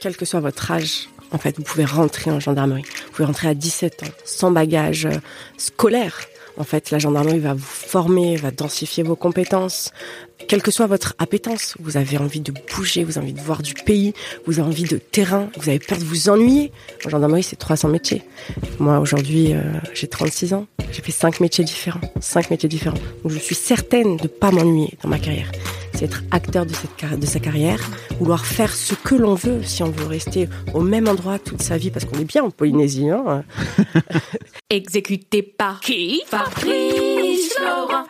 Quel que soit votre âge, en fait, vous pouvez rentrer en gendarmerie. Vous pouvez rentrer à 17 ans, sans bagage euh, scolaire. En fait, la gendarmerie va vous former, va densifier vos compétences. Quelle que soit votre appétence, vous avez envie de bouger, vous avez envie de voir du pays, vous avez envie de terrain, vous avez peur de vous ennuyer. En gendarmerie, c'est 300 métiers. Moi, aujourd'hui, euh, j'ai 36 ans. J'ai fait 5 métiers différents. 5 métiers différents. Je suis certaine de pas m'ennuyer dans ma carrière. C'est être acteur de, cette, de sa carrière, vouloir faire ce que l'on veut, si on veut rester au même endroit toute sa vie, parce qu'on est bien en Polynésie. Hein Exécuté par qui? Fabrice Florent.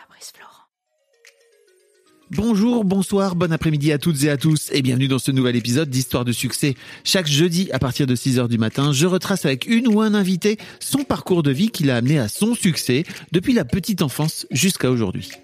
Bonjour, bonsoir, bon après-midi à toutes et à tous et bienvenue dans ce nouvel épisode d'Histoire de succès. Chaque jeudi à partir de 6 heures du matin, je retrace avec une ou un invité son parcours de vie qui l'a amené à son succès depuis la petite enfance jusqu'à aujourd'hui.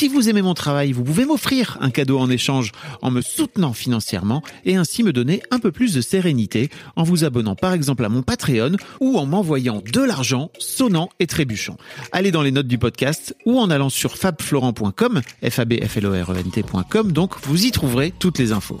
Si vous aimez mon travail, vous pouvez m'offrir un cadeau en échange en me soutenant financièrement et ainsi me donner un peu plus de sérénité en vous abonnant par exemple à mon Patreon ou en m'envoyant de l'argent sonnant et trébuchant. Allez dans les notes du podcast ou en allant sur fabflorent.com, f donc vous y trouverez toutes les infos.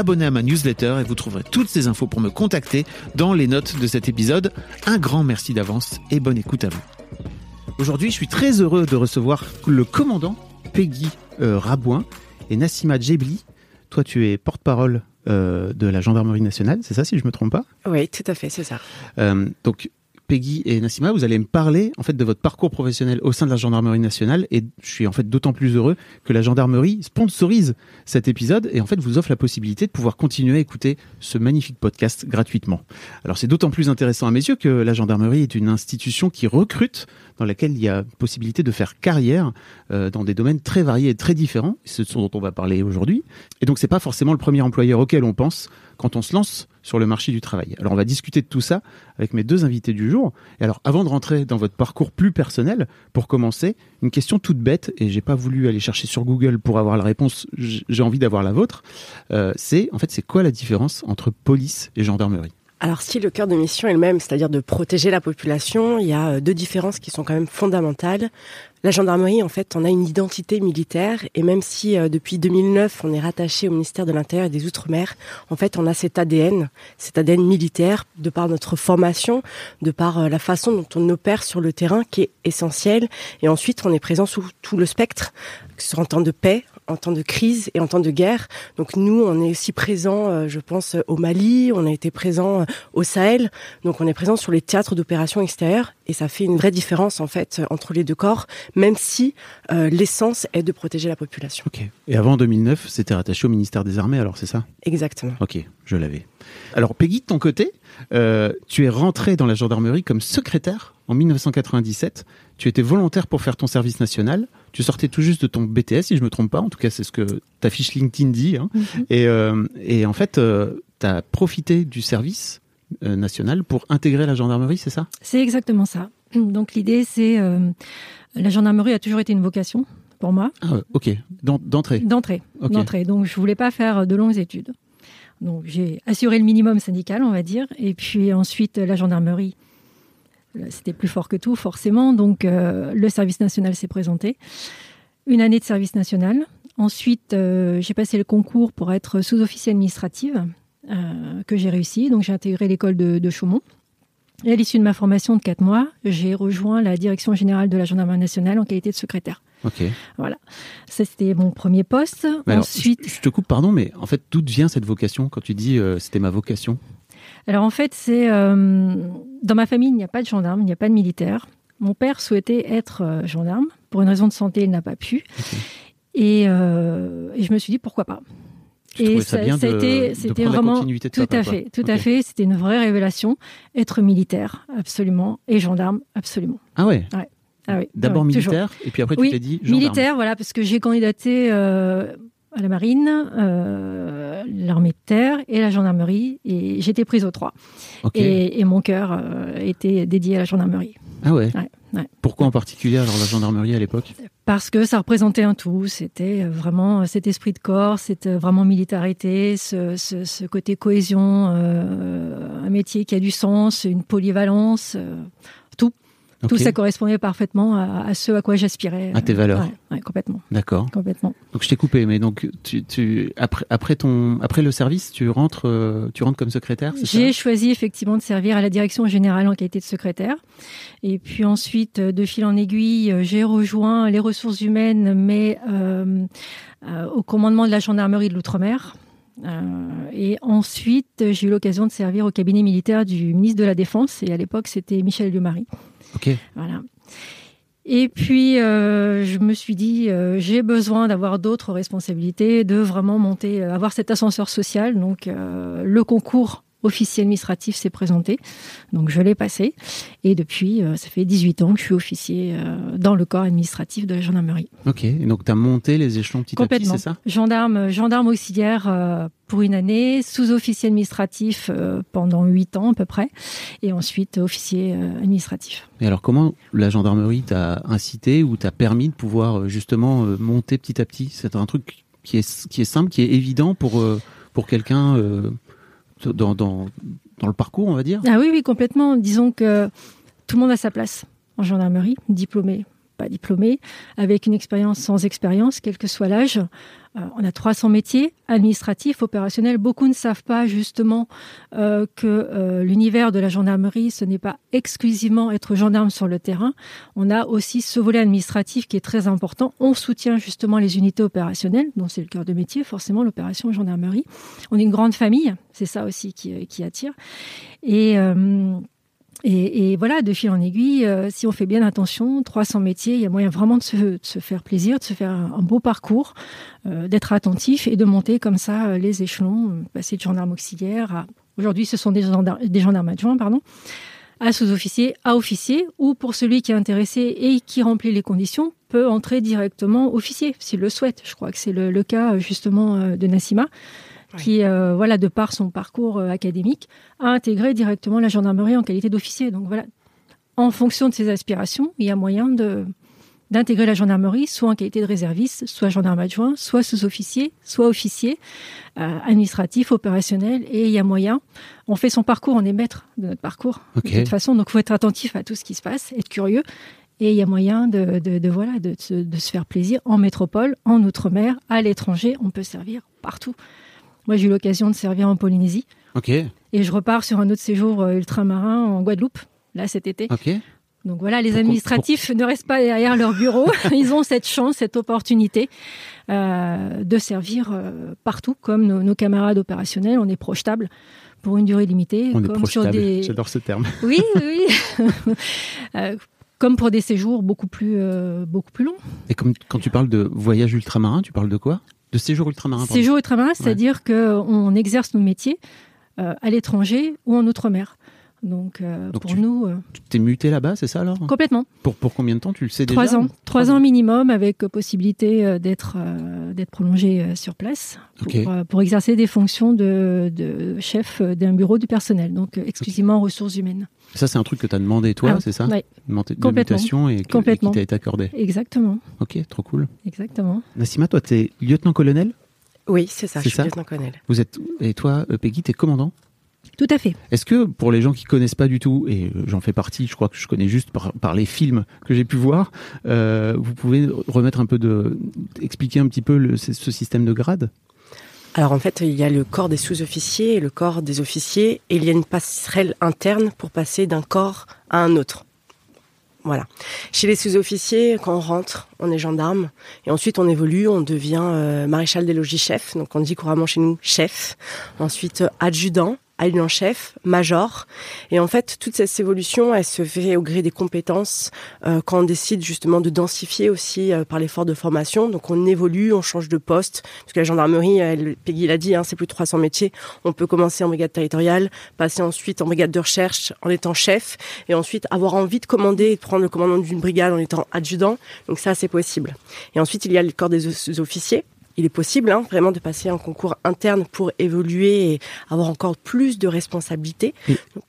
Abonner à ma newsletter et vous trouverez toutes ces infos pour me contacter dans les notes de cet épisode. Un grand merci d'avance et bonne écoute à vous. Aujourd'hui, je suis très heureux de recevoir le commandant Peggy euh, Rabouin et Nassima Djebli. Toi, tu es porte-parole euh, de la gendarmerie nationale, c'est ça si je me trompe pas? Oui, tout à fait, c'est ça. Euh, donc Peggy et Nassima, vous allez me parler en fait de votre parcours professionnel au sein de la gendarmerie nationale et je suis en fait d'autant plus heureux que la gendarmerie sponsorise cet épisode et en fait vous offre la possibilité de pouvoir continuer à écouter ce magnifique podcast gratuitement. Alors c'est d'autant plus intéressant à mes yeux que la gendarmerie est une institution qui recrute dans laquelle il y a possibilité de faire carrière euh, dans des domaines très variés et très différents, ce dont on va parler aujourd'hui. Et donc c'est pas forcément le premier employeur auquel on pense quand on se lance sur le marché du travail. Alors on va discuter de tout ça avec mes deux invités du jour. Et alors avant de rentrer dans votre parcours plus personnel, pour commencer, une question toute bête et j'ai pas voulu aller chercher sur Google pour avoir la réponse. J'ai envie d'avoir la vôtre. Euh, c'est en fait c'est quoi la différence entre police et gendarmerie? Alors si le cœur de mission est le même, c'est-à-dire de protéger la population, il y a deux différences qui sont quand même fondamentales. La gendarmerie, en fait, on a une identité militaire et même si euh, depuis 2009 on est rattaché au ministère de l'Intérieur et des Outre-mer, en fait, on a cet ADN, cet ADN militaire, de par notre formation, de par euh, la façon dont on opère sur le terrain, qui est essentiel. Et ensuite, on est présent sous tout le spectre, que ce en temps de paix, en temps de crise et en temps de guerre. Donc nous, on est aussi présent, euh, je pense, au Mali, on a été présent au Sahel, donc on est présent sur les théâtres d'opérations extérieures et ça fait une vraie différence en fait entre les deux corps, même si euh, l'essence est de protéger la population. Ok. Et avant 2009, c'était rattaché au ministère des Armées, alors c'est ça? Exactement. Ok, je l'avais. Alors Peggy, de ton côté, euh, tu es rentrée dans la gendarmerie comme secrétaire en 1997. Tu étais volontaire pour faire ton service national. Tu sortais tout juste de ton BTS, si je me trompe pas. En tout cas, c'est ce que ta fiche LinkedIn dit. Hein. Mhm. et, euh, et en fait, euh, tu as profité du service euh, national pour intégrer la gendarmerie, c'est ça? C'est exactement ça. Donc l'idée, c'est euh, la gendarmerie a toujours été une vocation pour moi. Ah, ok. D'en- D'entrée. D'entrée. D'entrée. Donc je voulais pas faire de longues études. Donc j'ai assuré le minimum syndical, on va dire, et puis ensuite la gendarmerie. Euh, C'était plus fort que tout, forcément. Donc euh, le service national s'est présenté. Une année de service national. Ensuite, euh, j'ai passé le concours pour être sous-officier administrative, euh, que j'ai réussi. Donc j'ai intégré l'école de, de Chaumont. Et à l'issue de ma formation de quatre mois, j'ai rejoint la direction générale de la gendarmerie nationale en qualité de secrétaire. Ok. Voilà. Ça, c'était mon premier poste. Mais alors, Ensuite, je, je te coupe, pardon, mais en fait, d'où vient cette vocation? Quand tu dis c'était ma vocation Alors en fait, c'est euh, dans ma famille, il n'y a pas de gendarme, il n'y a pas de militaire. Mon père souhaitait être euh, gendarme. Pour une raison de santé, il n'a pas pu. Et, euh, et je me suis dit pourquoi pas? Tu trouvais ça bien de- a été- c'était vraiment tout papa, à fait, tout à fait. C'était une vraie révélation. Être militaire, absolument, et gendarme, absolument. Ah ouais. Ah oui, D'abord toujours. militaire, et puis après tu Oui, t'es dit gendarme. Militaire, voilà, parce que j'ai candidaté euh, à la marine, euh, l'armée de terre et la gendarmerie, et j'étais prise aux trois. Et, et mon cœur euh, était dédié à la gendarmerie. Ah ouais. Ouais, ouais. Pourquoi en particulier alors la gendarmerie à l'époque? Parce que ça représentait un tout. C'était vraiment cet esprit de corps, cette vraiment militarité, ce, ce- ce côté cohésion, euh, un métier qui a du sens, une polyvalence. Tout ça correspondait parfaitement à, à ce à quoi j'aspirais. À tes valeurs. Ouais, ouais, complètement, D'accord. complètement. Donc je t'ai coupé, mais donc tu, tu après après ton après le service, tu rentres euh, tu rentres comme secrétaire, J'ai choisi effectivement de servir à la direction générale en qualité de secrétaire. Et puis ensuite, euh, de fil en aiguille, euh, j'ai rejoint les ressources humaines, mais euh, euh, au commandement de la gendarmerie de l'Outre-mer. Euh, et ensuite, j'ai eu l'occasion de servir au cabinet militaire du ministre de la Défense. Et à l'époque, c'était Michel Lieumarie. Voilà. Et puis, euh, je me suis dit, euh, j'ai besoin d'avoir d'autres responsabilités, de vraiment monter, euh, avoir cet ascenseur social. Donc, euh, le concours officier administratif s'est présenté. Donc, je l'ai passé. Et depuis, euh, ça fait 18 ans que je suis officier euh, dans le corps administratif de la gendarmerie. Ok. Et donc tu as monté les échelons petit à petit, c'est ça? Gendarme, gendarme auxiliaire euh, pour une année, sous-officier administratif euh, pendant 8 ans à peu près, et ensuite officier euh, administratif. Et alors comment la gendarmerie t'a incité ou t'a permis de pouvoir euh, justement euh, monter petit à petit? C'est un truc qui est qui est simple, qui est évident pour euh, pour quelqu'un euh, dans, le parcours, on va dire. Ah oui, oui, complètement. Disons que tout le monde a sa place en gendarmerie, diplômé, diplômé, avec une expérience sans expérience, quel que soit l'âge. Euh, on a 300 métiers, administratifs, opérationnels. Beaucoup ne savent pas justement euh, que euh, l'univers de la gendarmerie, ce n'est pas exclusivement être gendarme sur le terrain. On a aussi ce volet administratif qui est très important. On soutient justement les unités opérationnelles, dont c'est le cœur de métier, forcément l'opération gendarmerie. On est une grande famille, c'est ça aussi qui, qui attire. Et, et, et voilà, de fil en aiguille, euh, si on fait bien attention, 300 métiers, il y a moyen vraiment de se, de se faire plaisir, de se faire un, beau parcours, euh, d'être attentif et de monter comme ça euh, les échelons, euh, passer de gendarme auxiliaire à... Aujourd'hui, ce sont des gendarmes, des gendarmes adjoints, pardon, à sous-officier, à officier, ou pour celui qui est intéressé et qui remplit les conditions, peut entrer directement officier, s'il le souhaite. Je crois que c'est le, le cas justement euh, de Nassima qui, euh, voilà, de par son parcours euh, académique, a intégré directement la gendarmerie en qualité d'officier. Donc voilà, en fonction de ses aspirations, il y a moyen de d'intégrer la gendarmerie, soit en qualité de réserviste, soit gendarme adjoint, soit sous-officier, soit officier, euh, administratif, opérationnel, et il y a moyen. On fait son parcours, on est maître de notre parcours Ok. de toute façon, donc il faut être attentif à tout ce qui se passe, être curieux, et il y a moyen de, de, de, voilà de, de se faire plaisir en métropole, en outre-mer, à l'étranger, on peut servir partout. Moi, j'ai eu l'occasion de servir en Polynésie Ok. et je repars sur un autre séjour euh, ultramarin en Guadeloupe, là cet été. Ok. Donc voilà, les administratifs ne restent pas derrière leur bureau. Ils ont cette chance, cette opportunité euh, de servir euh, partout, comme nos, nos camarades opérationnels. On est projetable pour une durée limitée, On est comme sur projetable. des J'adore ce terme. oui, oui. Euh, comme pour des séjours beaucoup plus beaucoup plus longs. Et comme quand tu parles de voyage ultramarin, tu parles de quoi? De séjour ultramarin. Séjour ultramarin, c'est-à-dire qu'on exerce nos métiers euh, à l'étranger ou en outre-mer. Donc, euh, Donc pour tu- nous, euh, Tu t'es muté là-bas, c'est ça alors complètement. Pour pour combien de temps Tu le sais Trois déjà ans, trois ans minimum, avec euh, possibilité d'être euh, d'être prolongé sur place pour, euh, pour exercer des fonctions de, de chef d'un bureau du personnel, donc exclusivement en ressources humaines. Ça c'est un truc que tu as demandé toi, Ah, c'est ça. Demandé de Complètement. mutation et, que- et qui Complètement. t'a été accordé. Exactement, Ok, trop cool. exactement. Nassima, toi t'es lieutenant-colonel? Oui, c'est ça, C'est je suis ça lieutenant-colonel. Vous êtes et toi Peggy, t'es commandant? Tout à fait. Est-ce que pour les gens qui connaissent pas du tout, et euh, j'en fais partie, je crois que je connais juste par, par les films que j'ai pu voir, euh, vous pouvez remettre un peu de, expliquer un petit peu le, ce ce système de grade? Alors en fait, il y a le corps des sous-officiers et le corps des officiers, et il y a une passerelle interne pour passer d'un corps à un autre. Voilà. Chez les sous-officiers, quand on rentre, on est gendarme, et ensuite on évolue, on devient euh, maréchal des logis chef, donc on dit couramment chez nous chef. Ensuite euh, adjudant, adjudant-chef, major. Et en fait, toute cette évolution, elle se fait au gré des compétences euh, quand on décide justement de densifier aussi euh, par l'effort de formation. Donc on évolue, on change de poste. Parce que la gendarmerie, elle, Peggy l'a dit, hein, c'est plus de 300 métiers. On peut commencer en brigade territoriale, passer ensuite en brigade de recherche en étant chef, et ensuite avoir envie de commander et de prendre le commandement d'une brigade en étant adjudant. Donc ça, c'est possible. Et ensuite, il y a le corps des officiers il est possible hein, vraiment de passer un concours interne pour évoluer et avoir encore plus de responsabilités.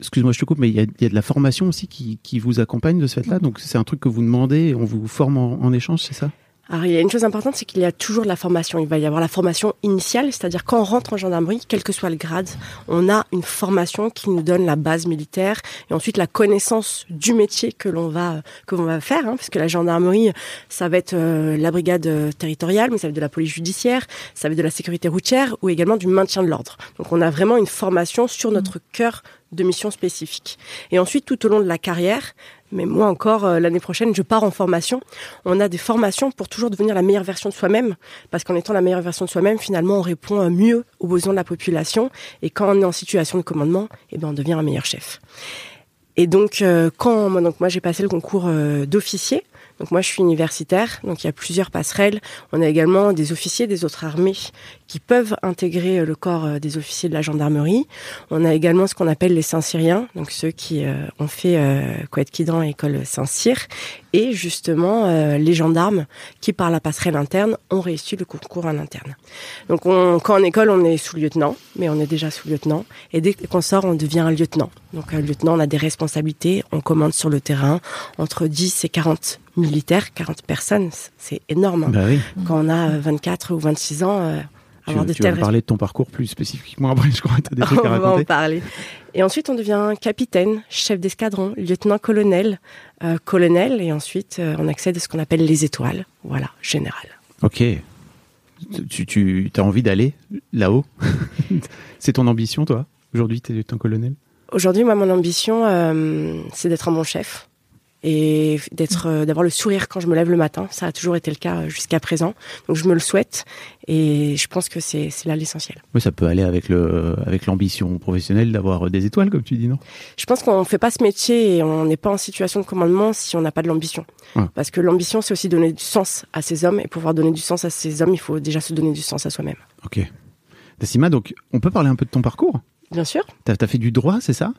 Excuse-moi, je te coupe, mais il y, a, de la formation aussi qui, vous accompagne de ce fait-là? Donc c'est un truc que vous demandez, et on vous forme en échange, c'est ça? Alors, il y a une chose importante, c'est qu'il y a toujours de la formation. Il va y avoir la formation initiale, c'est-à-dire quand on rentre en gendarmerie, quel que soit le grade, on a une formation qui nous donne la base militaire et ensuite la connaissance du métier que l'on va que l'on va faire, hein, parce que la gendarmerie, ça va être euh, la brigade euh, territoriale, mais ça va être de la police judiciaire, ça va être de la sécurité routière ou également du maintien de l'ordre. Donc, on a vraiment une formation sur notre cœur de mission spécifique. Et ensuite, tout au long de la carrière, mais moi encore, euh, l'année prochaine, je pars en formation. On a des formations pour toujours devenir la meilleure version de soi-même, parce qu'en étant la meilleure version de soi-même, finalement, on répond euh, mieux aux besoins de la population. Et quand on est en situation de commandement, eh ben, on devient un meilleur chef. Et donc, euh, quand donc moi j'ai passé le concours d'officier, donc moi, je suis universitaire, donc il y a plusieurs passerelles. On a également des officiers des autres armées qui peuvent intégrer euh, le corps euh, des officiers de la gendarmerie. On a également ce qu'on appelle les Saint-Cyriens, donc ceux qui euh, ont fait euh, Coët-Quidan, école Saint-Cyr, et justement les gendarmes qui, par la passerelle interne, ont réussi le concours en interne. Donc on, quand en école, on est sous-lieutenant, mais on est déjà sous-lieutenant, et dès qu'on sort, on devient un lieutenant. Donc un lieutenant, on a des responsabilités, on commande sur le terrain entre 10 et 40 militaires, 40 personnes, c'est énorme. Hein. Bah oui. Quand on a 24 ou 26 ans, avoir tu, de tu vas parler de ton parcours plus spécifiquement après, je crois que tu as des trucs à raconter. On va en parler. Et ensuite, on devient capitaine, chef d'escadron, lieutenant-colonel, euh, colonel, et ensuite, euh, on accède à ce qu'on appelle les étoiles. Voilà, général. Ok. Tu, tu as envie d'aller là-haut? C'est ton ambition, toi? Aujourd'hui, tu es lieutenant-colonel? Aujourd'hui, moi, mon ambition, euh, c'est d'être un bon chef et d'être euh, d'avoir le sourire quand je me lève le matin. Ça a toujours été le cas jusqu'à présent. Donc je me le souhaite et je pense que c'est là l'essentiel. Oui, ça peut aller avec le avec l'ambition professionnelle d'avoir des étoiles comme tu dis, non? Je pense qu'on ne fait pas ce métier et on n'est pas en situation de commandement si on n'a pas de l'ambition. Parce que l'ambition c'est aussi donner du sens à ces hommes et pour pouvoir donner du sens à ces hommes, il faut déjà se donner du sens à soi-même. OK. Dassima, donc on peut parler un peu de ton parcours? Bien sûr. Tu as, fait du droit, c'est ça?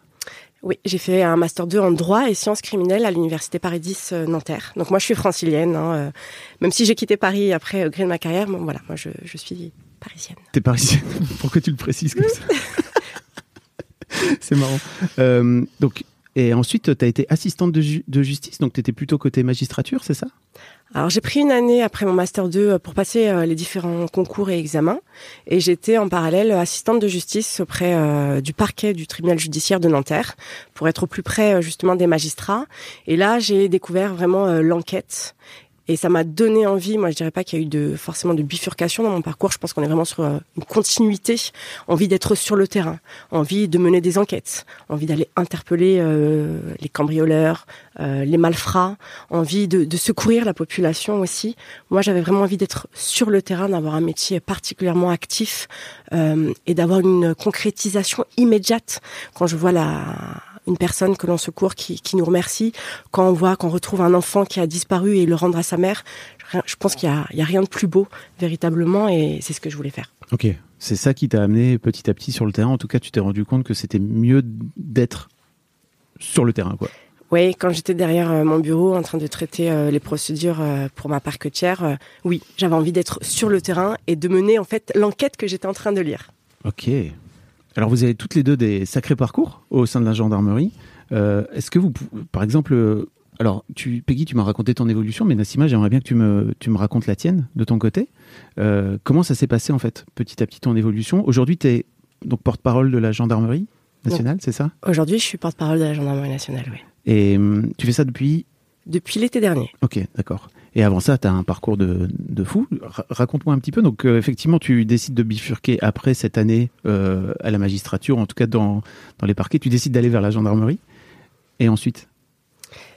Oui, j'ai fait un master 2 en droit et sciences criminelles à l'université Paris 10 euh, Nanterre. Donc moi, je suis francilienne. Hein, euh, même si j'ai quitté Paris après au gré de ma carrière, bon, voilà, moi, je, je suis parisienne. T'es parisienne? Pourquoi tu le précises comme ça? C'est marrant. Euh, donc, et ensuite, tu as été assistante de, justice, donc tu étais plutôt côté magistrature, c'est ça? Alors j'ai pris une année après mon master 2 euh, pour passer euh, les différents concours et examens. Et j'étais en parallèle assistante de justice auprès euh, du parquet du tribunal judiciaire de Nanterre pour être au plus près justement des magistrats. Et là j'ai découvert vraiment l'enquête et ça m'a donné envie. Moi, je dirais pas qu'il y a eu de forcément de bifurcation dans mon parcours. Je pense qu'on est vraiment sur euh, une continuité, envie d'être sur le terrain, envie de mener des enquêtes, envie d'aller interpeller euh, les cambrioleurs, euh, les malfrats, envie de, de, secourir la population aussi. Moi, j'avais vraiment envie d'être sur le terrain, d'avoir un métier particulièrement actif euh, et d'avoir une concrétisation immédiate. Quand je vois la une personne que l'on secourt qui, qui nous remercie, quand on voit qu'on retrouve un enfant qui a disparu et le rendre à sa mère, je pense qu'il n'y a, a, rien de plus beau véritablement et c'est ce que je voulais faire. Ok, c'est ça qui t'a amené petit à petit sur le terrain. En tout cas, tu t'es rendu compte que c'était mieux d'être sur le terrain, quoi. Oui, quand j'étais derrière euh, mon bureau en train de traiter euh, les procédures euh, pour ma parquetière, oui, j'avais envie d'être sur le terrain et de mener en fait l'enquête que j'étais en train de lire. Ok, alors vous avez toutes les deux des sacrés parcours au sein de la gendarmerie. Euh, est-ce que vous, par exemple, euh, alors tu, Peggy, tu m'as raconté ton évolution, mais Nassima, j'aimerais bien que tu me, tu me racontes la tienne de ton côté. Euh, comment ça s'est passé en fait, petit à petit ton évolution? Aujourd'hui, tu es donc porte-parole de la gendarmerie nationale, c'est ça? Aujourd'hui, je suis porte-parole de la gendarmerie nationale, oui. Et hum, tu fais ça depuis Depuis l'été dernier. Ok, d'accord. Et avant ça, tu as un parcours de, de fou. Raconte-moi un petit peu. Donc, euh, effectivement, tu décides de bifurquer après cette année euh, à la magistrature, en tout cas dans, dans les parquets. Tu décides d'aller vers la gendarmerie. Et ensuite?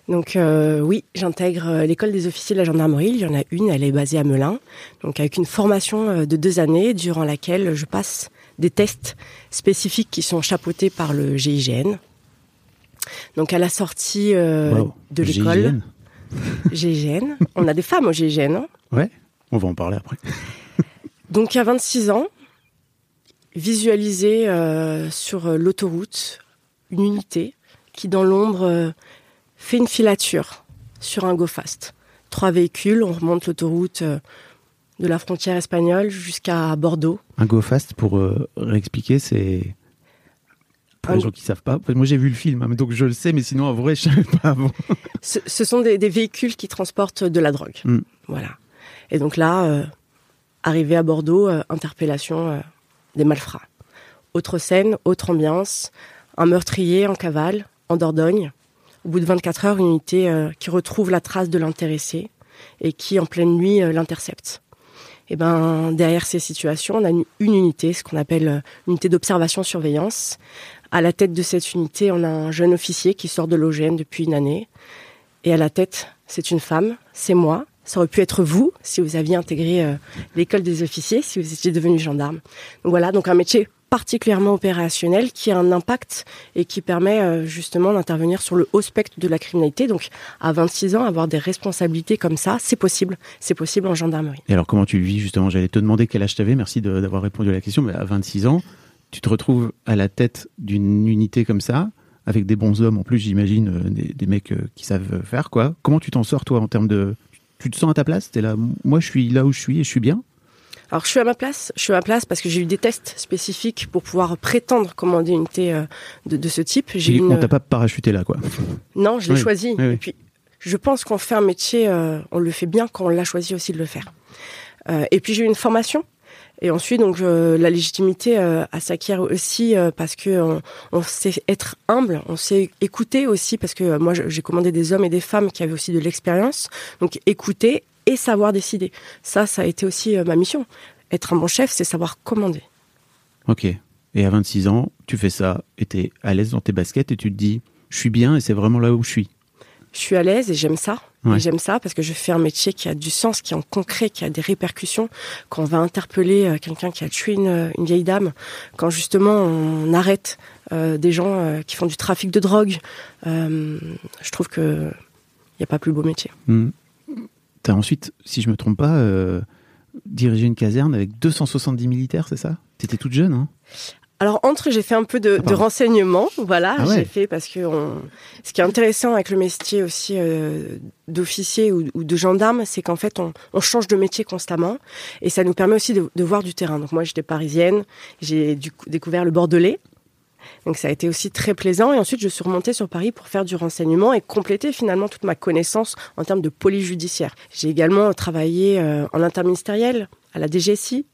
Donc euh, oui, j'intègre l'école des officiers de la gendarmerie. Il y en a une, elle est basée à Melun. Donc avec une formation de deux années durant laquelle je passe des tests spécifiques qui sont chapeautés par le GIGN. Donc à la sortie euh, Wow. de l'école, GIGN. On a des femmes au GIGN. hein. Ouais, on va en parler après. Donc à 26 ans, visualiser euh, sur euh, l'autoroute une unité qui dans l'ombre euh, fait une filature sur un go fast. Trois véhicules, on remonte l'autoroute euh, de la frontière espagnole jusqu'à Bordeaux. Un go fast pour réexpliquer, c'est pour les Un- gens qui savent pas. Moi j'ai vu le film, hein, donc je le sais, mais sinon en vrai je savais pas avant. Ce, ce sont des, des véhicules qui transportent de la drogue. Mm. Voilà. Et donc là, euh, arrivé à Bordeaux, euh, interpellation euh, des malfrats. Autre scène, autre ambiance, un meurtrier en cavale, en Dordogne. Au bout de 24 heures, une unité qui retrouve la trace de l'intéressé et qui, en pleine nuit, l'intercepte. Et ben, derrière ces situations, on a une, une unité, ce qu'on appelle unité d'observation-surveillance. À la tête de cette unité, on a un jeune officier qui sort de l'OGN depuis une année. Et à la tête, c'est une femme, c'est moi. Ça aurait pu être vous si vous aviez intégré euh, l'école des officiers, si vous étiez devenu gendarme. Donc voilà, donc un métier particulièrement opérationnel qui a un impact et qui permet euh, justement d'intervenir sur le haut spectre de la criminalité. Donc à 26 ans, avoir des responsabilités comme ça, c'est possible. C'est possible en gendarmerie. Et alors comment tu vis justement? J'allais te demander quel âge t'avais, merci de- d'avoir répondu à la question, mais à 26 ans, tu te retrouves à la tête d'une unité comme ça, avec des bons hommes en plus, j'imagine, euh, des, des mecs euh, qui savent faire quoi. Comment tu t'en sors toi en termes de... Tu te sens à ta place? T'es là, moi je suis là où je suis et je suis bien Alors je suis à ma place, je suis à ma place parce que j'ai eu des tests spécifiques pour pouvoir prétendre commander une unité euh, de, de ce type. J'ai une... On t'a pas parachuté là quoi. Non, je l'ai Oui, choisi. oui, oui. Et puis, je pense qu'on fait un métier, euh, on le fait bien quand on l'a choisi aussi de le faire. Euh, et puis, j'ai eu une formation. Et ensuite, donc, euh, la légitimité euh, elle s'acquiert aussi euh, parce que on, on sait être humble, on sait écouter aussi parce que euh, moi, j'ai commandé des hommes et des femmes qui avaient aussi de l'expérience. Donc, écouter et savoir décider. Ça, ça a été aussi euh, ma mission. Être un bon chef, c'est savoir commander. Ok. Et à 26 ans, tu fais ça et t'es à l'aise dans tes baskets et tu te dis, je suis bien et c'est vraiment là où je suis. je suis à l'aise et j'aime ça. Ouais. Et j'aime ça parce que je fais un métier qui a du sens, qui est en concret, qui a des répercussions. Quand on va interpeller euh, quelqu'un qui a tué une, une vieille dame, quand justement on arrête euh, des gens euh, qui font du trafic de drogue, euh, je trouve que il n'y a pas plus beau métier. Hmm. T'as ensuite, si je me trompe pas, euh, dirigé une caserne avec 270 militaires, c'est ça? T'étais toute jeune, hein? Alors entre, j'ai fait un peu de, de renseignements, voilà, Ah ouais. j'ai fait parce que on... ce qui est intéressant avec le métier aussi euh, d'officier ou, ou de gendarme, c'est qu'en fait on, on change de métier constamment et ça nous permet aussi de, de voir du terrain. Donc moi j'étais parisienne, j'ai découvert le Bordelais. Donc ça a été aussi très plaisant et ensuite je suis remontée sur Paris pour faire du renseignement et compléter finalement toute ma connaissance en termes de police judiciaire. J'ai également travaillé euh, en interministériel à la DGSI.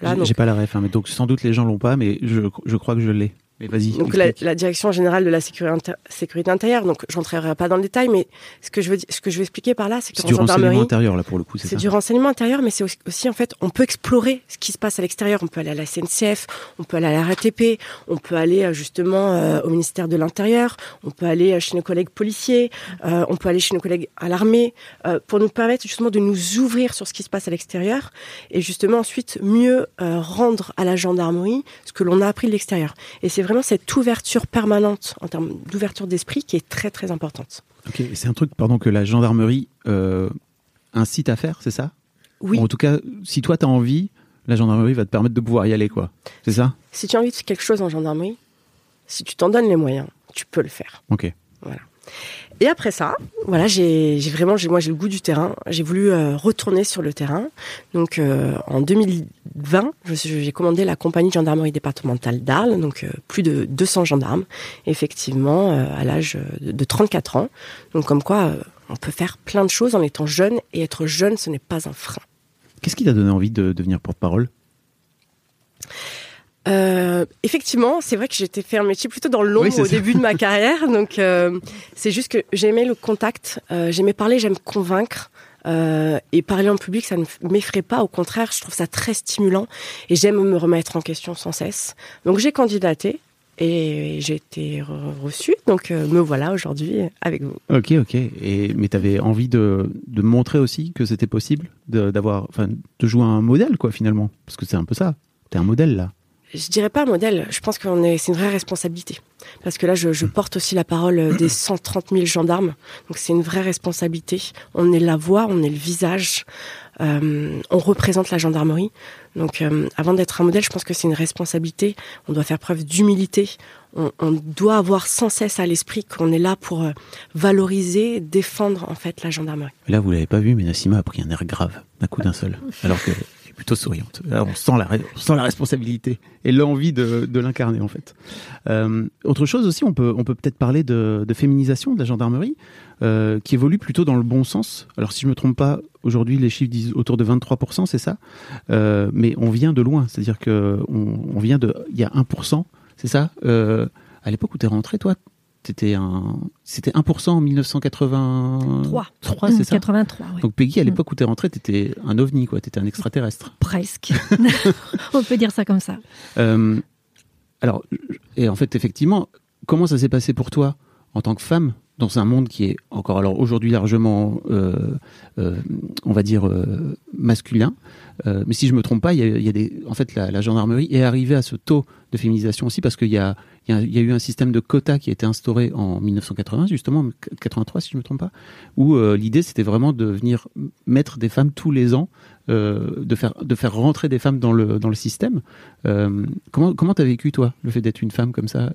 Voilà, J'ai donc- pas la ref, hein, mais donc sans doute les gens l'ont pas, mais je, je crois que je l'ai. Mais vas-y. Donc la, la direction générale de la sécurité, intérieure. Donc j'entrerai pas dans le détail, mais ce que je veux, ce que je veux expliquer par là, c'est que c'est du renseignement intérieur là pour le coup, c'est du renseignement intérieur, mais c'est aussi, aussi, en fait, on peut explorer ce qui se passe à l'extérieur. On peut aller à la SNCF, on peut aller à la RATP, on peut aller euh, justement euh, au ministère de l'Intérieur, on peut aller euh, chez nos collègues policiers, euh, on peut aller chez nos collègues à l'armée, euh, pour nous permettre justement de nous ouvrir sur ce qui se passe à l'extérieur et justement ensuite mieux euh, rendre à la gendarmerie ce que l'on a appris de l'extérieur. Et c'est vraiment cette ouverture permanente en termes d'ouverture d'esprit qui est très très importante. Ok, c'est un truc, pardon, que la gendarmerie euh, incite à faire, c'est ça? Oui. En tout cas, si toi t'as envie, la gendarmerie va te permettre de pouvoir y aller, quoi. C'est ça? Si tu as envie de faire quelque chose en gendarmerie, si tu t'en donnes les moyens, tu peux le faire. Ok. Et après ça, voilà, j'ai vraiment, moi j'ai le goût du terrain. J'ai voulu euh, retourner sur le terrain. Donc euh, en 2020, je suis- j'ai commandé la compagnie de gendarmerie départementale d'Arles, donc euh, plus de 200 gendarmes, effectivement, à l'âge de, de 34 ans. Donc comme quoi, on peut faire plein de choses en étant jeune, et être jeune, ce n'est pas un frein. Qu'est-ce qui t'a donné envie de devenir porte-parole? Euh, effectivement, c'est vrai que j'étais fait un métier plutôt dans l'ombre Oui, au ça. début de ma carrière. Donc, euh, c'est juste que j'aimais le contact, euh, j'aimais parler, j'aime convaincre. et parler en public, ça ne m'effraie pas. Au contraire, je trouve ça très stimulant et j'aime me remettre en question sans cesse. Donc, j'ai candidaté et j'ai été re- reçue. Donc, me voilà aujourd'hui avec vous. Ok, ok. Et, mais t'avais envie de, de montrer aussi que c'était possible de- d'avoir, de jouer un modèle, quoi, finalement? Parce que c'est un peu ça. T'es un modèle, là. Je dirais pas un modèle. Je pense qu'on est, c'est une vraie responsabilité. Parce que là, je, porte aussi la parole des 130 000 gendarmes. Donc c'est une vraie responsabilité. On est la voix, on est le visage. Euh, on représente la gendarmerie. Donc euh, avant d'être un modèle, je pense que c'est une responsabilité. On doit faire preuve d'humilité. On, on doit avoir sans cesse à l'esprit qu'on est là pour euh, valoriser, défendre en fait la gendarmerie. Là, vous l'avez pas vu, mais Nassima a pris un air grave d'un coup d'un seul, alors que plutôt souriante. On sent la, on sent la responsabilité et l'envie de, l'incarner en fait. Euh, autre chose aussi, on peut on peut peut-être parler de, féminisation de la gendarmerie, euh, qui évolue plutôt dans le bon sens. Alors si je me trompe pas, aujourd'hui les chiffres disent autour de 23%, c'est ça? Euh, mais on vient de loin, c'est-à-dire que vient de, il y a 1%, c'est ça? À l'époque où tu es rentré, toi, c'était un, c'était 1% en 1983. 3, c'est ça. 83, oui. Donc Peggy, à Mm. l'époque où t'es rentrée, t'étais un ovni, quoi. T'étais un extraterrestre. Presque. On peut dire ça comme ça. Euh, alors, et en fait, effectivement, comment ça s'est passé pour toi en tant que femme? Dans un monde qui est encore alors aujourd'hui largement, euh, euh, on va dire euh, masculin. Mais si je me trompe pas, il y a, en fait, la, gendarmerie est arrivée à ce taux de féminisation aussi parce qu'il y a, y, y a eu un système de quotas qui a été instauré en 1980 justement, 83 si je me trompe pas, où l'idée c'était vraiment de venir mettre des femmes tous les ans, de faire de faire rentrer des femmes dans le dans le système. Comment comment t'as vécu toi le fait d'être une femme comme ça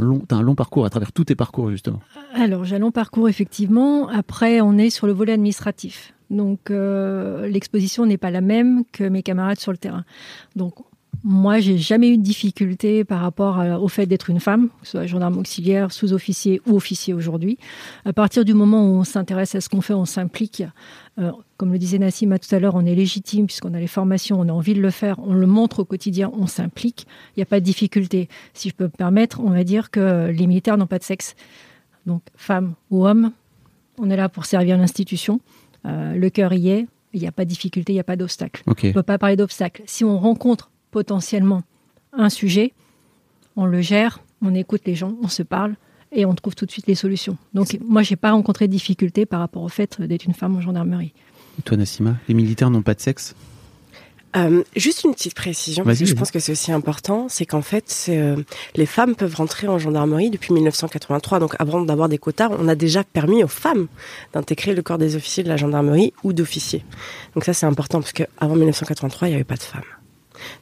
Long t'as un long parcours à travers tous tes parcours justement. Alors, j'ai un long parcours, effectivement. Après, on est sur le volet administratif. Donc, euh, l'exposition n'est pas la même que mes camarades sur le terrain. Donc, moi, j'ai jamais eu de difficulté par rapport à- au fait d'être une femme, que ce soit gendarme auxiliaire, sous-officier ou officier aujourd'hui. À partir du moment où on s'intéresse à ce qu'on fait, on s'implique. Euh, comme le disait Nassima tout à l'heure, on est légitime puisqu'on a les formations, on a envie de le faire, on le montre au quotidien, on s'implique. Il n'y a pas de difficulté. Si je peux me permettre, on va dire que les militaires n'ont pas de sexe. Donc, femme ou homme, on est là pour servir l'institution. Euh, le cœur y est, il n'y a pas de difficulté, il n'y a pas d'obstacle. On ne peut pas parler d'obstacle. Si on rencontre potentiellement un sujet, on le gère, on écoute les gens, on se parle et on trouve tout de suite les solutions. Donc, moi, j'ai pas rencontré de difficulté par rapport au fait d'être une femme en gendarmerie. Et toi Nassima, les militaires n'ont pas de sexe? Euh, juste une petite précision, parce Vas-y, que je pense que c'est aussi important, c'est qu'en fait, euh, les femmes peuvent rentrer en gendarmerie depuis 1983. Donc avant d'avoir des quotas, on a déjà permis aux femmes d'intégrer le corps des officiers de la gendarmerie ou d'officiers. Donc ça, c'est important, parce qu'avant 1983, il n'y avait pas de femmes.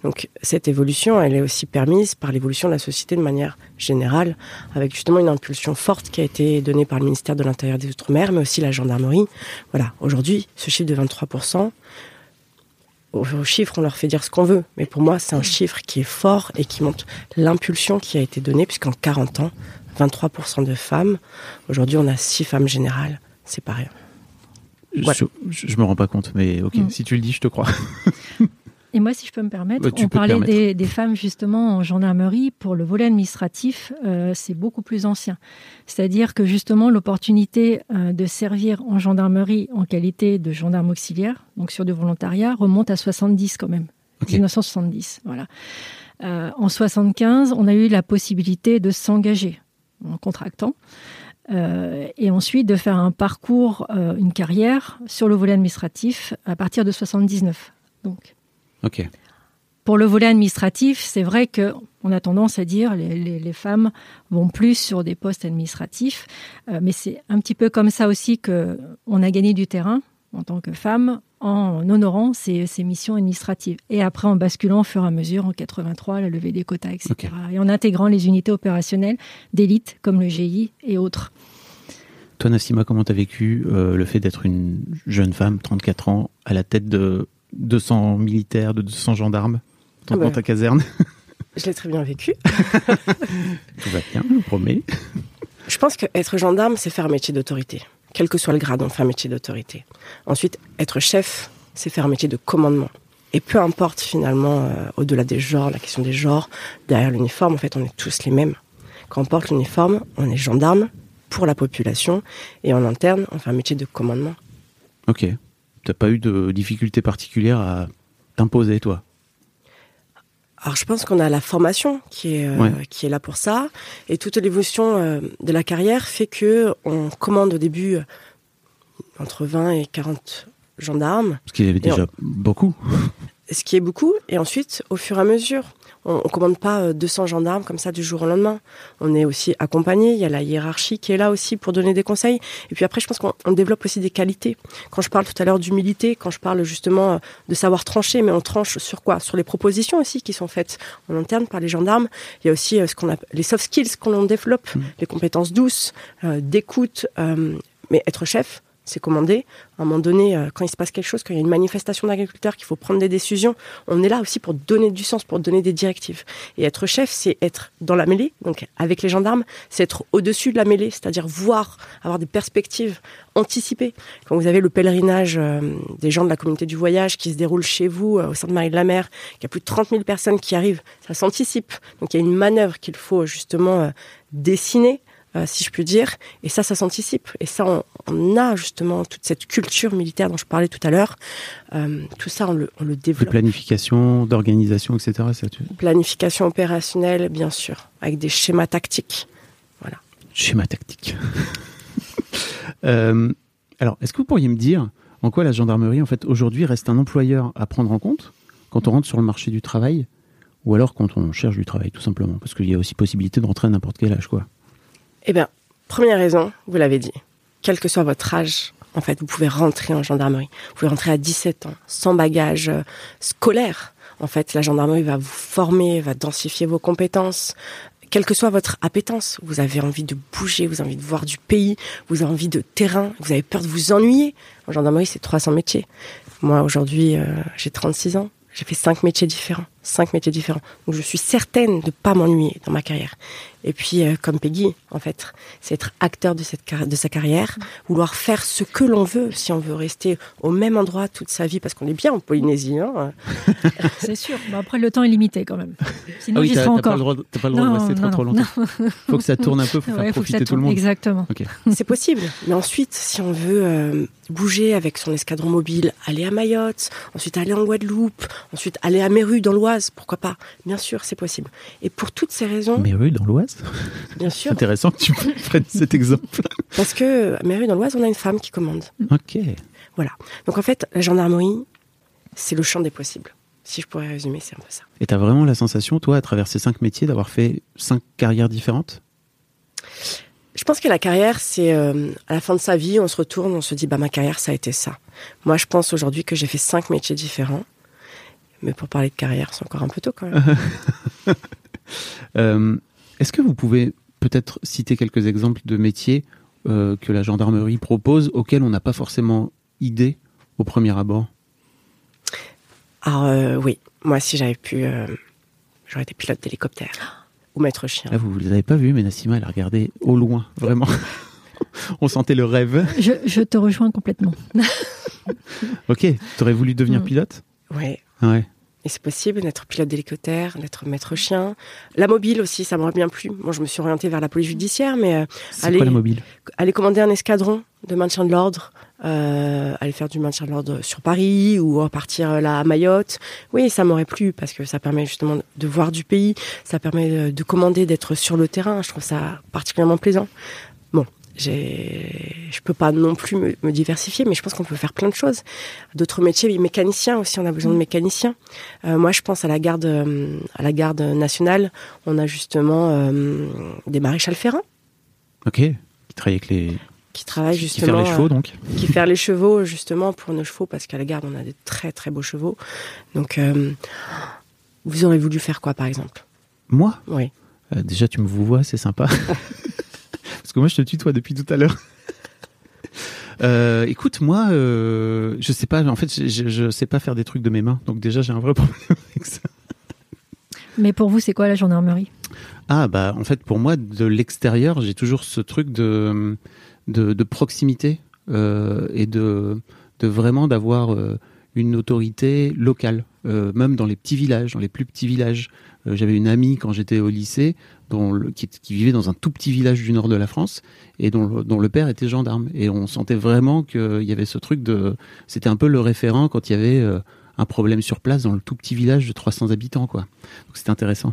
Donc cette évolution, elle est aussi permise par l'évolution de la société de manière générale, avec justement une impulsion forte qui a été donnée par le ministère de l'Intérieur des Outre-mer, mais aussi la gendarmerie. Voilà, aujourd'hui, ce chiffre de 23%, aux, aux chiffres, on leur fait dire ce qu'on veut. Mais pour moi, c'est un chiffre qui est fort et qui montre l'impulsion qui a été donnée, puisqu'en 40 ans, 23% de femmes. Aujourd'hui, on a 6 femmes générales. C'est pas rien. Je, je, je me rends pas compte, mais ok, Mm. si tu le dis, je te crois. Et moi, si je peux me permettre, on parlait permettre. des, des femmes justement en gendarmerie. Pour le volet administratif, euh, c'est beaucoup plus ancien. C'est-à-dire que justement, l'opportunité euh, de servir en gendarmerie en qualité de gendarme auxiliaire, donc sur du volontariat, remonte à 70 quand même. Ok. 1970, voilà. Euh, en 75, on a eu la possibilité de s'engager en contractant. euh, et ensuite de faire un parcours, euh, une carrière sur le volet administratif à partir de 79. Donc, Ok. pour le volet administratif, c'est vrai que on a tendance à dire les, les, les femmes vont plus sur des postes administratifs, euh, mais c'est un petit peu comme ça aussi que on a gagné du terrain en tant que femme en honorant ces, ces missions administratives et après en basculant au fur et à mesure en 83 la levée des quotas, etc. Et en intégrant les unités opérationnelles d'élite comme le GI et autres. Toi, Nassima, comment t'as vécu euh, le fait d'être une jeune femme, 34 ans, à la tête de 200 militaires, de 200 gendarmes dans, Ah bah. dans ta caserne Je l'ai très bien vécu. Tout va bien, je vous promets. Je pense qu'être gendarme, c'est faire un métier d'autorité. Quel que soit le grade, on fait un métier d'autorité. Ensuite, être chef, c'est faire un métier de commandement. Et peu importe finalement, euh, au-delà des genres, la question des genres, derrière l'uniforme, en fait, on est tous les mêmes. Quand on porte l'uniforme, on est gendarme pour la population, et en interne, on fait un métier de commandement. Ok. T'as pas eu de difficultés particulières à t'imposer, toi? Alors je pense qu'on a la formation qui est, euh, Ouais. qui est là pour ça, et toute l'évolution euh, de la carrière fait que on commande au début euh, entre 20 et 40 gendarmes. Y avait Et déjà beaucoup. ce qui est beaucoup. Et ensuite, au fur et à mesure, on, on commande pas 200 gendarmes comme ça du jour au lendemain. On est aussi accompagné. Il y a la hiérarchie qui est là aussi pour donner des conseils. Et puis après, je pense qu'on on développe aussi des qualités. Quand je parle tout à l'heure d'humilité, quand je parle justement euh, de savoir trancher, mais on tranche sur quoi? Sur les propositions aussi qui sont faites en interne par les gendarmes. Il y a aussi euh, ce qu'on appelle les soft skills qu'on développe, les compétences douces, euh, d'écoute. euh, mais être chef, c'est commander. À un moment donné, euh, quand il se passe quelque chose, quand il y a une manifestation d'agriculteurs, qu'il faut prendre des décisions, on est là aussi pour donner du sens, pour donner des directives. Et être chef, c'est être dans la mêlée, donc avec les gendarmes, c'est être au-dessus de la mêlée, c'est-à-dire voir, avoir des perspectives, anticiper. Quand vous avez le pèlerinage euh, des gens de la communauté du voyage qui se déroule chez vous, euh, au sein de Marie de la Mer, qu'il y a plus de 30 000 personnes qui arrivent, ça s'anticipe. Donc il y a une manœuvre qu'il faut justement dessiner si je puis dire. Et ça, ça s'anticipe. Et ça, on, on, a justement toute cette culture militaire dont je parlais tout à l'heure. Euh, tout ça, on le, on le De développe. planification, d'organisation, etc. Ça, tu... Planification opérationnelle, bien sûr, avec des schémas tactiques. Schéma tactique. Euh, alors, est-ce que vous pourriez me dire en quoi la gendarmerie, en fait, aujourd'hui, reste un employeur à prendre en compte quand on rentre sur le marché du travail ou alors quand on cherche du travail, tout simplement Parce qu'il y a aussi possibilité de rentrer à n'importe quel âge, quoi? Eh bien, première raison, vous l'avez dit, quel que soit votre âge, en fait, vous pouvez rentrer en gendarmerie. Vous pouvez rentrer à 17 ans, sans bagage euh, scolaire. En fait, la gendarmerie va vous former, va densifier vos compétences. Quelle que soit votre appétence, vous avez envie de bouger, vous avez envie de voir du pays, vous avez envie de terrain, vous avez peur de vous ennuyer. En gendarmerie, c'est 300 métiers. Moi, aujourd'hui, euh, j'ai 36 ans. J'ai fait cinq métiers différents, cinq métiers différents. Donc je suis certaine de pas m'ennuyer dans ma carrière. Et puis euh, comme Peggy, en fait, c'est être acteur de cette car- de sa carrière, vouloir faire ce que l'on veut, si on veut rester au même endroit toute sa vie, parce qu'on est bien en Polynésie. Hein. C'est sûr. Bon, après, le temps est limité quand même. Sinon, Ah oui, j'y t'as serai t'as pas encore. le droit, de- t'as pas le droit de Non, rester trop, non, trop non, longtemps. faut que ça tourne un peu, faut Ouais, faire faut que ça profiter tout le tourne. monde. Exactement. C'est possible. Mais ensuite, si on veut euh, bouger avec son escadron mobile, aller à Mayotte, ensuite aller en Guadeloupe, ensuite aller à Méru dans l'Oise, pourquoi pas? Bien sûr, c'est possible. Et pour toutes ces raisons, oui, dans l'Oise, bien c'est sûr, intéressant que tu prennes cet exemple. parce que Méru dans l'Oise, on a une femme qui commande. Ok. Donc en fait, la gendarmerie, c'est le champ des possibles. Si je pourrais résumer, c'est un peu ça. Et t'as vraiment la sensation, toi, à travers ces cinq métiers, d'avoir fait cinq carrières différentes? Je pense que la carrière, c'est euh, à la fin de sa vie, on se retourne, on se dit, bah ma carrière, ça a été ça. Moi, je pense aujourd'hui que j'ai fait cinq métiers différents. Mais pour parler de carrière, c'est encore un peu tôt quand même. Euh, Est-ce que vous pouvez peut-être citer quelques exemples de métiers euh, que la gendarmerie propose auxquels on n'a pas forcément idée au premier abord? Alors euh, oui, moi si j'avais pu, euh, j'aurais été pilote d'hélicoptère ou maître chien. Là, vous ne l'avez pas vu, mais Nassima, elle a regardé au loin, vraiment. on sentait le rêve. Je, je te rejoins complètement. Ok, t'aurais voulu devenir Mm. pilote? Ouais. Ouais. Et c'est possible d'être pilote d'hélicoptère, d'être maître chien. La mobile aussi, ça m'aurait bien plu. Moi, je me suis orientée vers la police judiciaire, mais euh, quoi la mobile? aller commander un escadron de maintien de l'ordre, euh, aller faire du maintien de l'ordre sur Paris ou repartir euh, là à Mayotte. Oui, ça m'aurait plu parce que ça permet justement de voir du pays, ça permet de commander, d'être sur le terrain. Je trouve ça particulièrement plaisant. Je peux pas non plus me, me diversifier, mais je pense qu'on peut faire plein de choses. D'autres métiers, mécaniciens aussi, on a besoin de mécaniciens. Euh, moi, je pense à la garde, euh, à la garde nationale. On a justement euh, des maréchals ferrants Ok. Qui travaille avec les. qui travaillent Qui justement faire les euh, chevaux, donc. qui faire les chevaux justement pour nos chevaux parce qu'à la garde on a des très très beaux chevaux. Donc euh, vous aurez voulu faire quoi par exemple? Moi? Oui. Euh, Déjà, tu me vous vois, c'est sympa. Que moi, je te tutoie depuis tout à l'heure. Euh, écoute, moi, euh, je sais pas. En fait, je, je, je sais pas faire des trucs de mes mains. Donc déjà, j'ai un vrai problème avec ça. Mais pour vous, c'est quoi la gendarmerie Ah bah en fait pour moi de l'extérieur j'ai toujours ce truc de de, de proximité euh, et de de vraiment d'avoir euh, une autorité locale euh, même dans les petits villages dans les plus petits villages Euh, j'avais une amie quand j'étais au lycée qui, vivait dans un tout petit village du nord de la France et dont, le- dont le père était gendarme. Et on sentait vraiment qu'il y avait ce truc de c'était un peu le référent quand il y avait euh, un problème sur place dans le tout petit village de 300 habitants quoi. Donc c'était intéressant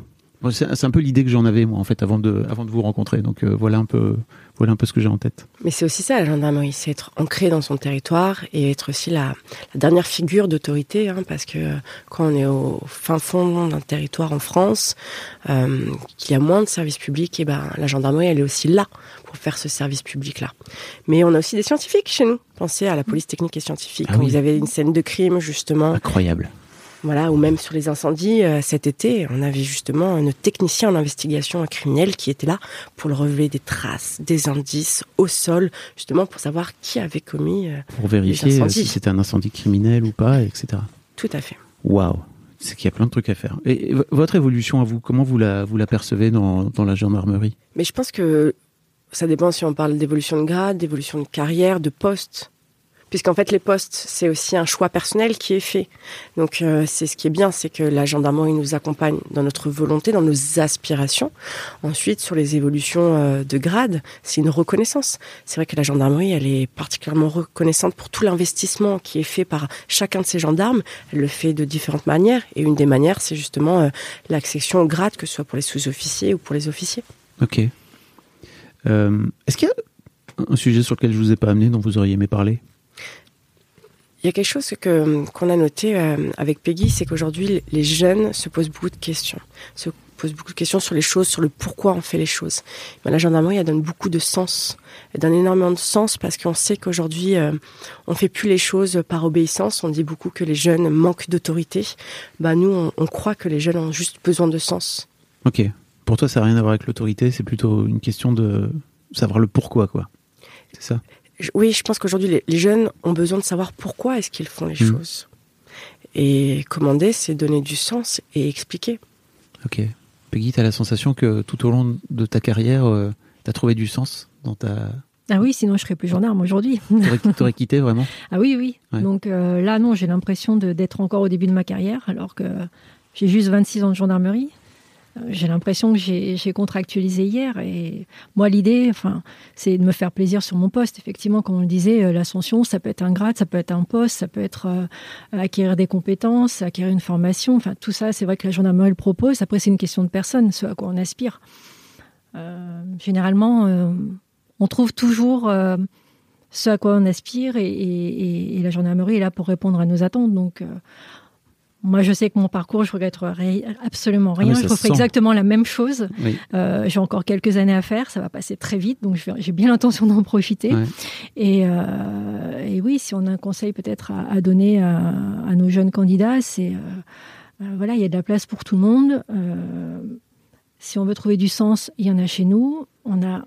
c'est un peu l'idée que j'en avais moi en fait avant de avant de vous rencontrer. Donc euh, voilà un peu voilà un peu ce que j'ai en tête. Mais c'est aussi ça, la gendarmerie, c'est être ancré dans son territoire et être aussi la, la dernière figure d'autorité, hein, parce que euh, quand on est au fin fond d'un territoire en France, euh, qu'il y a moins de services publics, et ben la gendarmerie, elle est aussi là pour faire ce service public-là. Mais on a aussi des scientifiques chez nous. Pensez à la police technique et scientifique. Ah quand oui. vous avez une scène de crime, justement, Incroyable. Voilà, ou même sur les incendies, euh, cet été, on avait justement un technicien en investigation criminelle qui était là pour le relever des traces, des indices au sol, justement pour savoir qui avait commis. euh, Pour vérifier euh, si c'était un incendie criminel ou pas, etc. tout à fait. Waouh. C'est qu'il y a plein de trucs à faire. Et votre évolution à vous, comment vous la vous la percevez dans dans la gendarmerie? Mais je pense que ça dépend si on parle d'évolution de grade, d'évolution de carrière, de poste. Puisqu'en fait, les postes, c'est aussi un choix personnel qui est fait. Donc, euh, c'est ce qui est bien, c'est que la gendarmerie nous accompagne dans notre volonté, dans nos aspirations. Ensuite, sur les évolutions euh, de grade, c'est une reconnaissance. C'est vrai que la gendarmerie, elle est particulièrement reconnaissante pour tout l'investissement qui est fait par chacun de ces gendarmes. Elle le fait de différentes manières. Et une des manières, c'est justement euh, l'accession au grade, que ce soit pour les sous-officiers ou pour les officiers. Ok. Est-ce qu'il y a un sujet sur lequel je vous ai pas amené dont vous auriez aimé parler? Il y a quelque chose que qu'on a noté euh, avec Peggy, c'est qu'aujourd'hui les jeunes se posent beaucoup de questions, se posent beaucoup de questions sur les choses, sur le pourquoi on fait les choses. Ben, la gendarmerie, elle donne beaucoup de sens, elle donne énormément de sens parce qu'on sait qu'aujourd'hui euh, on fait plus les choses par obéissance. On dit beaucoup que les jeunes manquent d'autorité. Ben, nous, on, on croit que les jeunes ont juste besoin de sens. Ok. Pour toi, ça n'a rien à voir avec l'autorité, c'est plutôt une question de savoir le pourquoi, quoi. C'est ça? Oui, je pense qu'aujourd'hui, les, les jeunes ont besoin de savoir pourquoi est-ce qu'ils font les Mm. choses. Et commander, c'est donner du sens et expliquer. Ok. Peggy, tu as la sensation que tout au long de ta carrière, tu as trouvé du sens dans ta. Ah oui, sinon je serais plus gendarme aujourd'hui. T'aurais quitté vraiment? Ah oui, oui. Ouais. Donc euh, là, non, j'ai l'impression de- d'être encore au début de ma carrière, alors que j'ai juste 26 ans de gendarmerie. J'ai l'impression que j'ai contractualisé hier. Et moi, l'idée, enfin, c'est de me faire plaisir sur mon poste. Effectivement, comme on le disait, euh, l'ascension, ça peut être un grade, ça peut être un poste, ça peut être euh, acquérir des compétences, acquérir une formation. Enfin, tout ça, c'est vrai que la gendarmerie le propose. Après, c'est une question de personne, ce à quoi on aspire. Euh, généralement, on trouve toujours ce à quoi on aspire et, et- et- la gendarmerie est là pour répondre à nos attentes. Donc, moi, je sais que mon parcours, je regretterai absolument rien. mais ça je referai exactement la même chose. Oui. Euh, j'ai encore quelques années à faire, ça va passer très vite, donc j'ai bien l'intention d'en profiter. Ouais. Et, euh, et oui, si on a un conseil peut-être à, à donner à, à nos jeunes candidats, c'est euh, voilà, il y a de la place pour tout le monde. Si on veut trouver du sens, il y en a chez nous. On a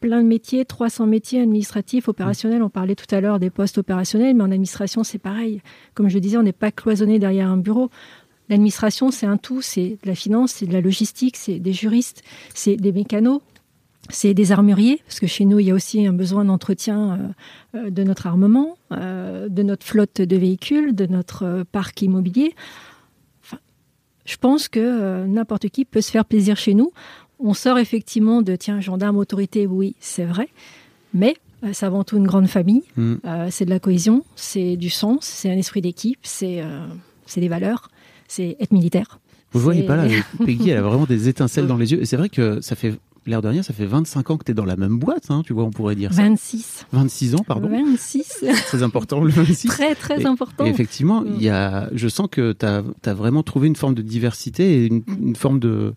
plein de métiers, 300 métiers administratifs, opérationnels. On parlait tout à l'heure des postes opérationnels, mais en administration, c'est pareil. Comme je le disais, on n'est pas cloisonné derrière un bureau. L'administration, c'est un tout. C'est de la finance, c'est de la logistique, c'est des juristes, c'est des mécanos, c'est des armuriers, parce que chez nous, il y a aussi un besoin d'entretien euh, euh, de notre armement, euh, de notre flotte de véhicules, de notre parc immobilier. Enfin, je pense que n'importe qui peut se faire plaisir chez nous. On sort effectivement de, tiens, gendarme, autorité, oui, c'est vrai, mais euh, c'est avant tout une grande famille, Mm. Euh, c'est de la cohésion, c'est du sens, c'est un esprit d'équipe, c'est euh, des valeurs, c'est être militaire. Vous le voyez pas là, Peggy, elle a vraiment des étincelles dans les yeux. Et c'est vrai que ça fait, l'air de rien, ça fait 25 ans que tu es dans la même boîte, hein, tu vois, on pourrait dire ça. 26. 26 ans, pardon. 26. Très important, le 26. très, très Et- important. Et effectivement, Mm. y a, je sens que tu as, vraiment trouvé une forme de diversité et une, une forme de-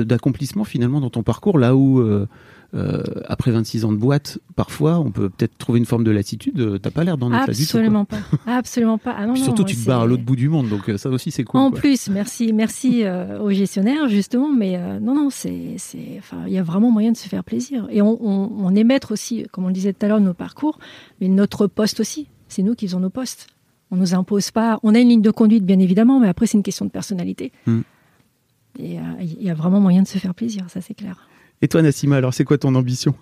d'accomplissement finalement dans ton parcours, là où euh, euh, après 26 ans de boîte, parfois on peut peut-être trouver une forme de lassitude. euh, T'as pas l'air d'en être là. Absolument pas. Absolument pas. Ah non, Puis non, surtout, tu te barres à l'autre bout du monde, donc euh, ça aussi c'est cool. En quoi. plus, merci, merci euh, aux gestionnaires justement, mais euh, non, non, c'est, c'est, enfin, il y a vraiment moyen de se faire plaisir. Et on, on, on est maître aussi, comme on le disait tout à l'heure, de nos parcours, mais notre poste aussi. C'est nous qui faisons nos postes. On nous impose pas. On a une ligne de conduite, bien évidemment, mais après c'est une question de personnalité. Hmm. Et euh, il y a vraiment moyen de se faire plaisir, ça c'est clair. Et toi, Nassima, alors c'est quoi ton ambition?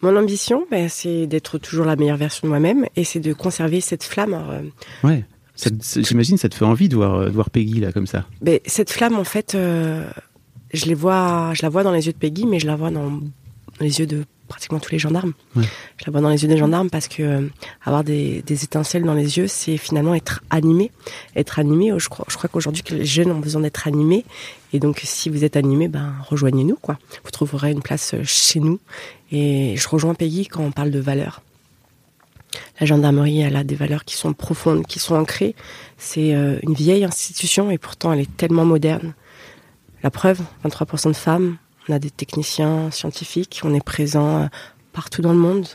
Mon ambition, ben, c'est d'être toujours la meilleure version de moi-même et c'est de conserver cette flamme. Alors, euh, Ouais. J'imagine ça te fait envie de voir, euh, de voir Peggy là comme ça. ben, cette flamme, en fait, euh, je, les vois, je la vois dans les yeux de Peggy, mais je la vois dans les yeux de pratiquement tous les gendarmes. Ouais. Je la vois dans les yeux des gendarmes parce que euh, avoir des, des étincelles dans les yeux, c'est finalement être animé. Être animé, je crois, je crois qu'aujourd'hui que les jeunes ont besoin d'être animés. Et donc, si vous êtes animé, ben rejoignez-nous, quoi. Vous trouverez une place euh, chez nous. Et je rejoins Peggy quand on parle de valeurs. La gendarmerie, elle a des valeurs qui sont profondes, qui sont ancrées. C'est euh, une vieille institution et pourtant elle est tellement moderne. La preuve, 23% de femmes, on a des techniciens scientifiques, on est présent euh, partout dans le monde.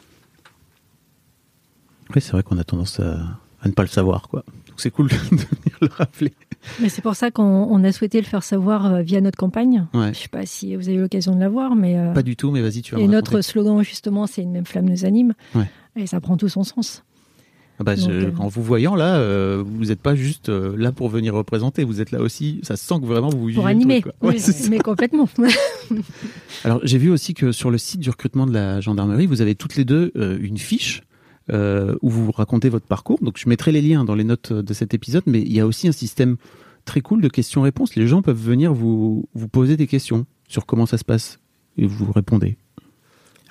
Oui, c'est vrai qu'on a tendance à, à, ne pas le savoir, quoi. Donc c'est cool de venir le rappeler. Mais c'est pour ça qu'on on a souhaité le faire savoir euh, via notre campagne. Ouais. Je ne sais pas si vous avez eu l'occasion de la voir, mais. euh, Pas du tout, mais vas-y, tu vas Et notre raconter. slogan, justement, c'est Une même flamme nous anime. Ouais. Et ça prend tout son sens. Ah bah, Donc, euh, En vous voyant là, euh, vous n'êtes pas juste euh, là pour venir représenter, vous êtes là aussi, ça se sent que vraiment vous Pour animer. truc. Ouais, mais complètement. Alors j'ai vu aussi que sur le site du recrutement de la gendarmerie, vous avez toutes les deux euh, une fiche où vous racontez votre parcours. Donc je mettrai les liens dans les notes de cet épisode, mais il y a aussi un système très cool de questions-réponses. Les gens peuvent venir vous, vous poser des questions sur comment ça se passe et vous répondez.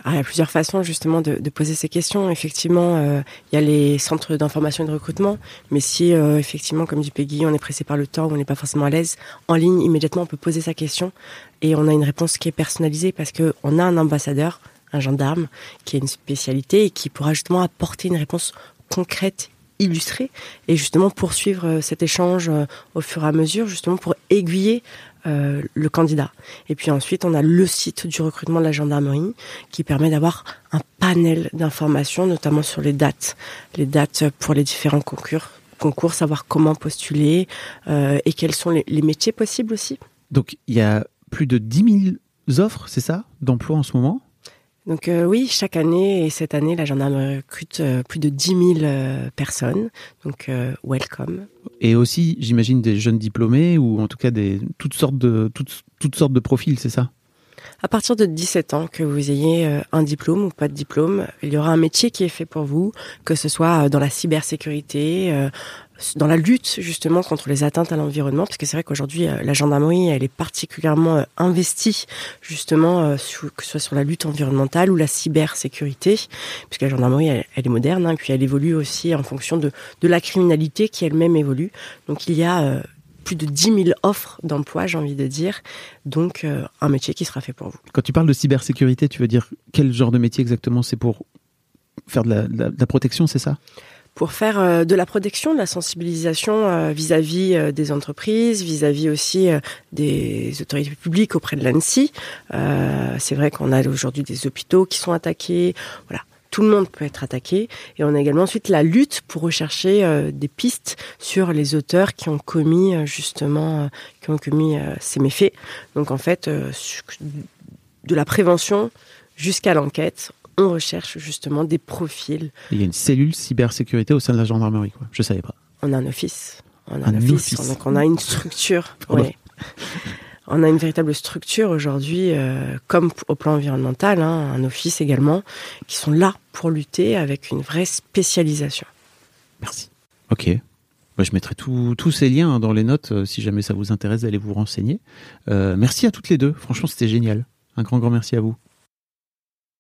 Ah, il y a plusieurs façons justement de, poser ces questions. Effectivement, euh, il y a les centres d'information et de recrutement, mais si euh, effectivement, comme dit Peggy, on est pressé par le temps, on n'est pas forcément à l'aise, en ligne immédiatement, on peut poser sa question et on a une réponse qui est personnalisée parce que on a un ambassadeur, un gendarme, qui a une spécialité et qui pourra justement apporter une réponse concrète illustrée et justement poursuivre euh, cet échange au fur et à mesure justement pour aiguiller euh, le candidat. Et puis ensuite, on a le site du recrutement de la gendarmerie qui permet d'avoir un panel d'informations, notamment sur les dates, les dates pour les différents concours, savoir comment postuler euh, et quels sont les, les métiers possibles aussi. Donc il y a plus de 10 000 offres, c'est ça, d'emploi en ce moment? Donc euh, oui, chaque année et cette année, la gendarmerie recrute euh, plus de 10 000 euh, personnes. Donc welcome. Et aussi, j'imagine, des jeunes diplômés ou en tout cas des, toutes, sortes de, toutes, toutes sortes de profils, c'est ça? À partir de 17 ans, que vous ayez euh, un diplôme ou pas de diplôme, il y aura un métier qui est fait pour vous, que ce soit euh, dans la cybersécurité, euh, dans la lutte justement contre les atteintes à l'environnement, parce que c'est vrai qu'aujourd'hui la gendarmerie elle est particulièrement investie justement que ce soit sur la lutte environnementale ou la cybersécurité, puisque la gendarmerie elle, est moderne, hein, puis elle évolue aussi en fonction de, de la criminalité qui elle-même évolue. Donc il y a plus de 10 000 offres d'emploi, j'ai envie de dire, donc euh, un métier qui sera fait pour vous. Quand tu parles de cybersécurité, tu veux dire quel genre de métier exactement? C'est pour faire de la, de la- de la protection, c'est ça? Pour faire euh, de la protection, de la sensibilisation euh, vis-à-vis des entreprises, vis-à-vis aussi des autorités publiques auprès de l'ANSI. Euh, c'est vrai qu'on a aujourd'hui des hôpitaux qui sont attaqués. Voilà. Tout le monde peut être attaqué. Et on a également ensuite la lutte pour rechercher euh, des pistes sur les auteurs qui ont commis euh, justement, euh, qui ont commis euh, ces méfaits. Donc en fait, de la prévention jusqu'à l'enquête, on recherche justement des profils Il y a une cellule cybersécurité au sein de la gendarmerie, quoi. Je savais pas. On a un office. On a Un un, office. office. Donc on a une structure. Pardon. ouais. On a une véritable structure aujourd'hui, euh, comme au plan environnemental, hein, un office également, qui sont là pour lutter avec une vraie spécialisation. Merci. Ok. Je mettrai tous ces liens dans les notes euh, si jamais ça vous intéresse d'aller vous renseigner. Euh, merci à toutes les deux. Franchement, c'était génial. Un grand, grand merci à vous.